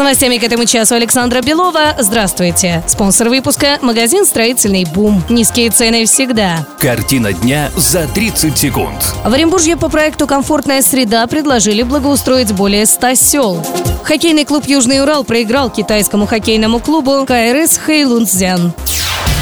С новостями к этому часу Александра Белова. Здравствуйте. Спонсор выпуска – магазин «Строительный бум». Низкие цены всегда. Картина дня за 30 секунд. В Оренбурге по проекту «Комфортная среда» предложили благоустроить более 100 сел. Хоккейный клуб «Южный Урал» проиграл китайскому хоккейному клубу КРС «Хэйлунцзян».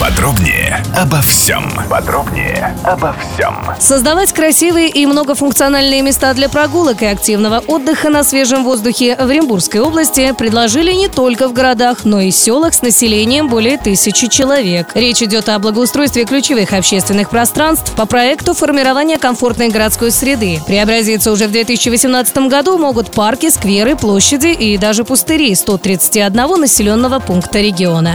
Подробнее обо всем. Подробнее обо всем. Создавать красивые и многофункциональные места для прогулок и активного отдыха на свежем воздухе в Оренбургской области предложили не только в городах, но и селах с населением более тысячи человек. Речь идет о благоустройстве ключевых общественных пространств по проекту формирования комфортной городской среды. Преобразиться уже в 2018 году могут парки, скверы, площади и даже пустыри 131 населенного пункта региона.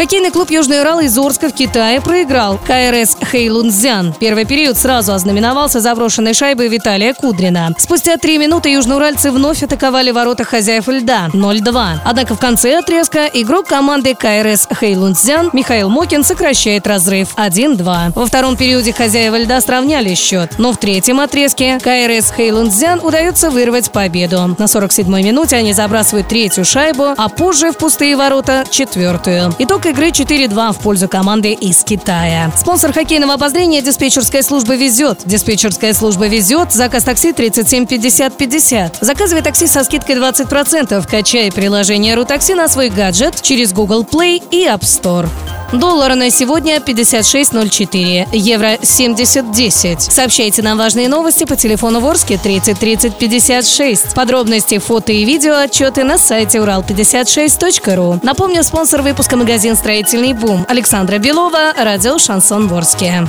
Хоккейный клуб «Южный Урал» из Орска в Китае проиграл КРС Хэйлунцзян. Первый период сразу ознаменовался заброшенной шайбой Виталия Кудрина. Спустя три минуты южноуральцы вновь атаковали ворота хозяев льда 0-2. Однако в конце отрезка игрок команды КРС Хэйлунцзян Михаил Мокин сокращает разрыв 1-2. Во втором периоде хозяева льда сравняли счет, но в третьем отрезке КРС Хэйлунцзян удается вырвать победу. На 47-й минуте они забрасывают третью шайбу, а позже в пустые ворота четвертую. Итог игры 4-2 в пользу команды из Китая. Спонсор хоккейного обозрения диспетчерская служба «Везет». Диспетчерская служба «Везет». Заказ такси 37 50 50. Заказывай такси со скидкой 20%. Качай приложение «Рутакси» на свой гаджет через Google Play и App Store. Доллар на сегодня 56.04, евро 70.10. Сообщайте нам важные новости по телефону Ворске 30 30 56. Подробности, фото и видео отчеты на сайте урал56.ру. Напомню, спонсор выпуска магазин «Строительный бум» Александра Белова, радио «Шансон Ворске».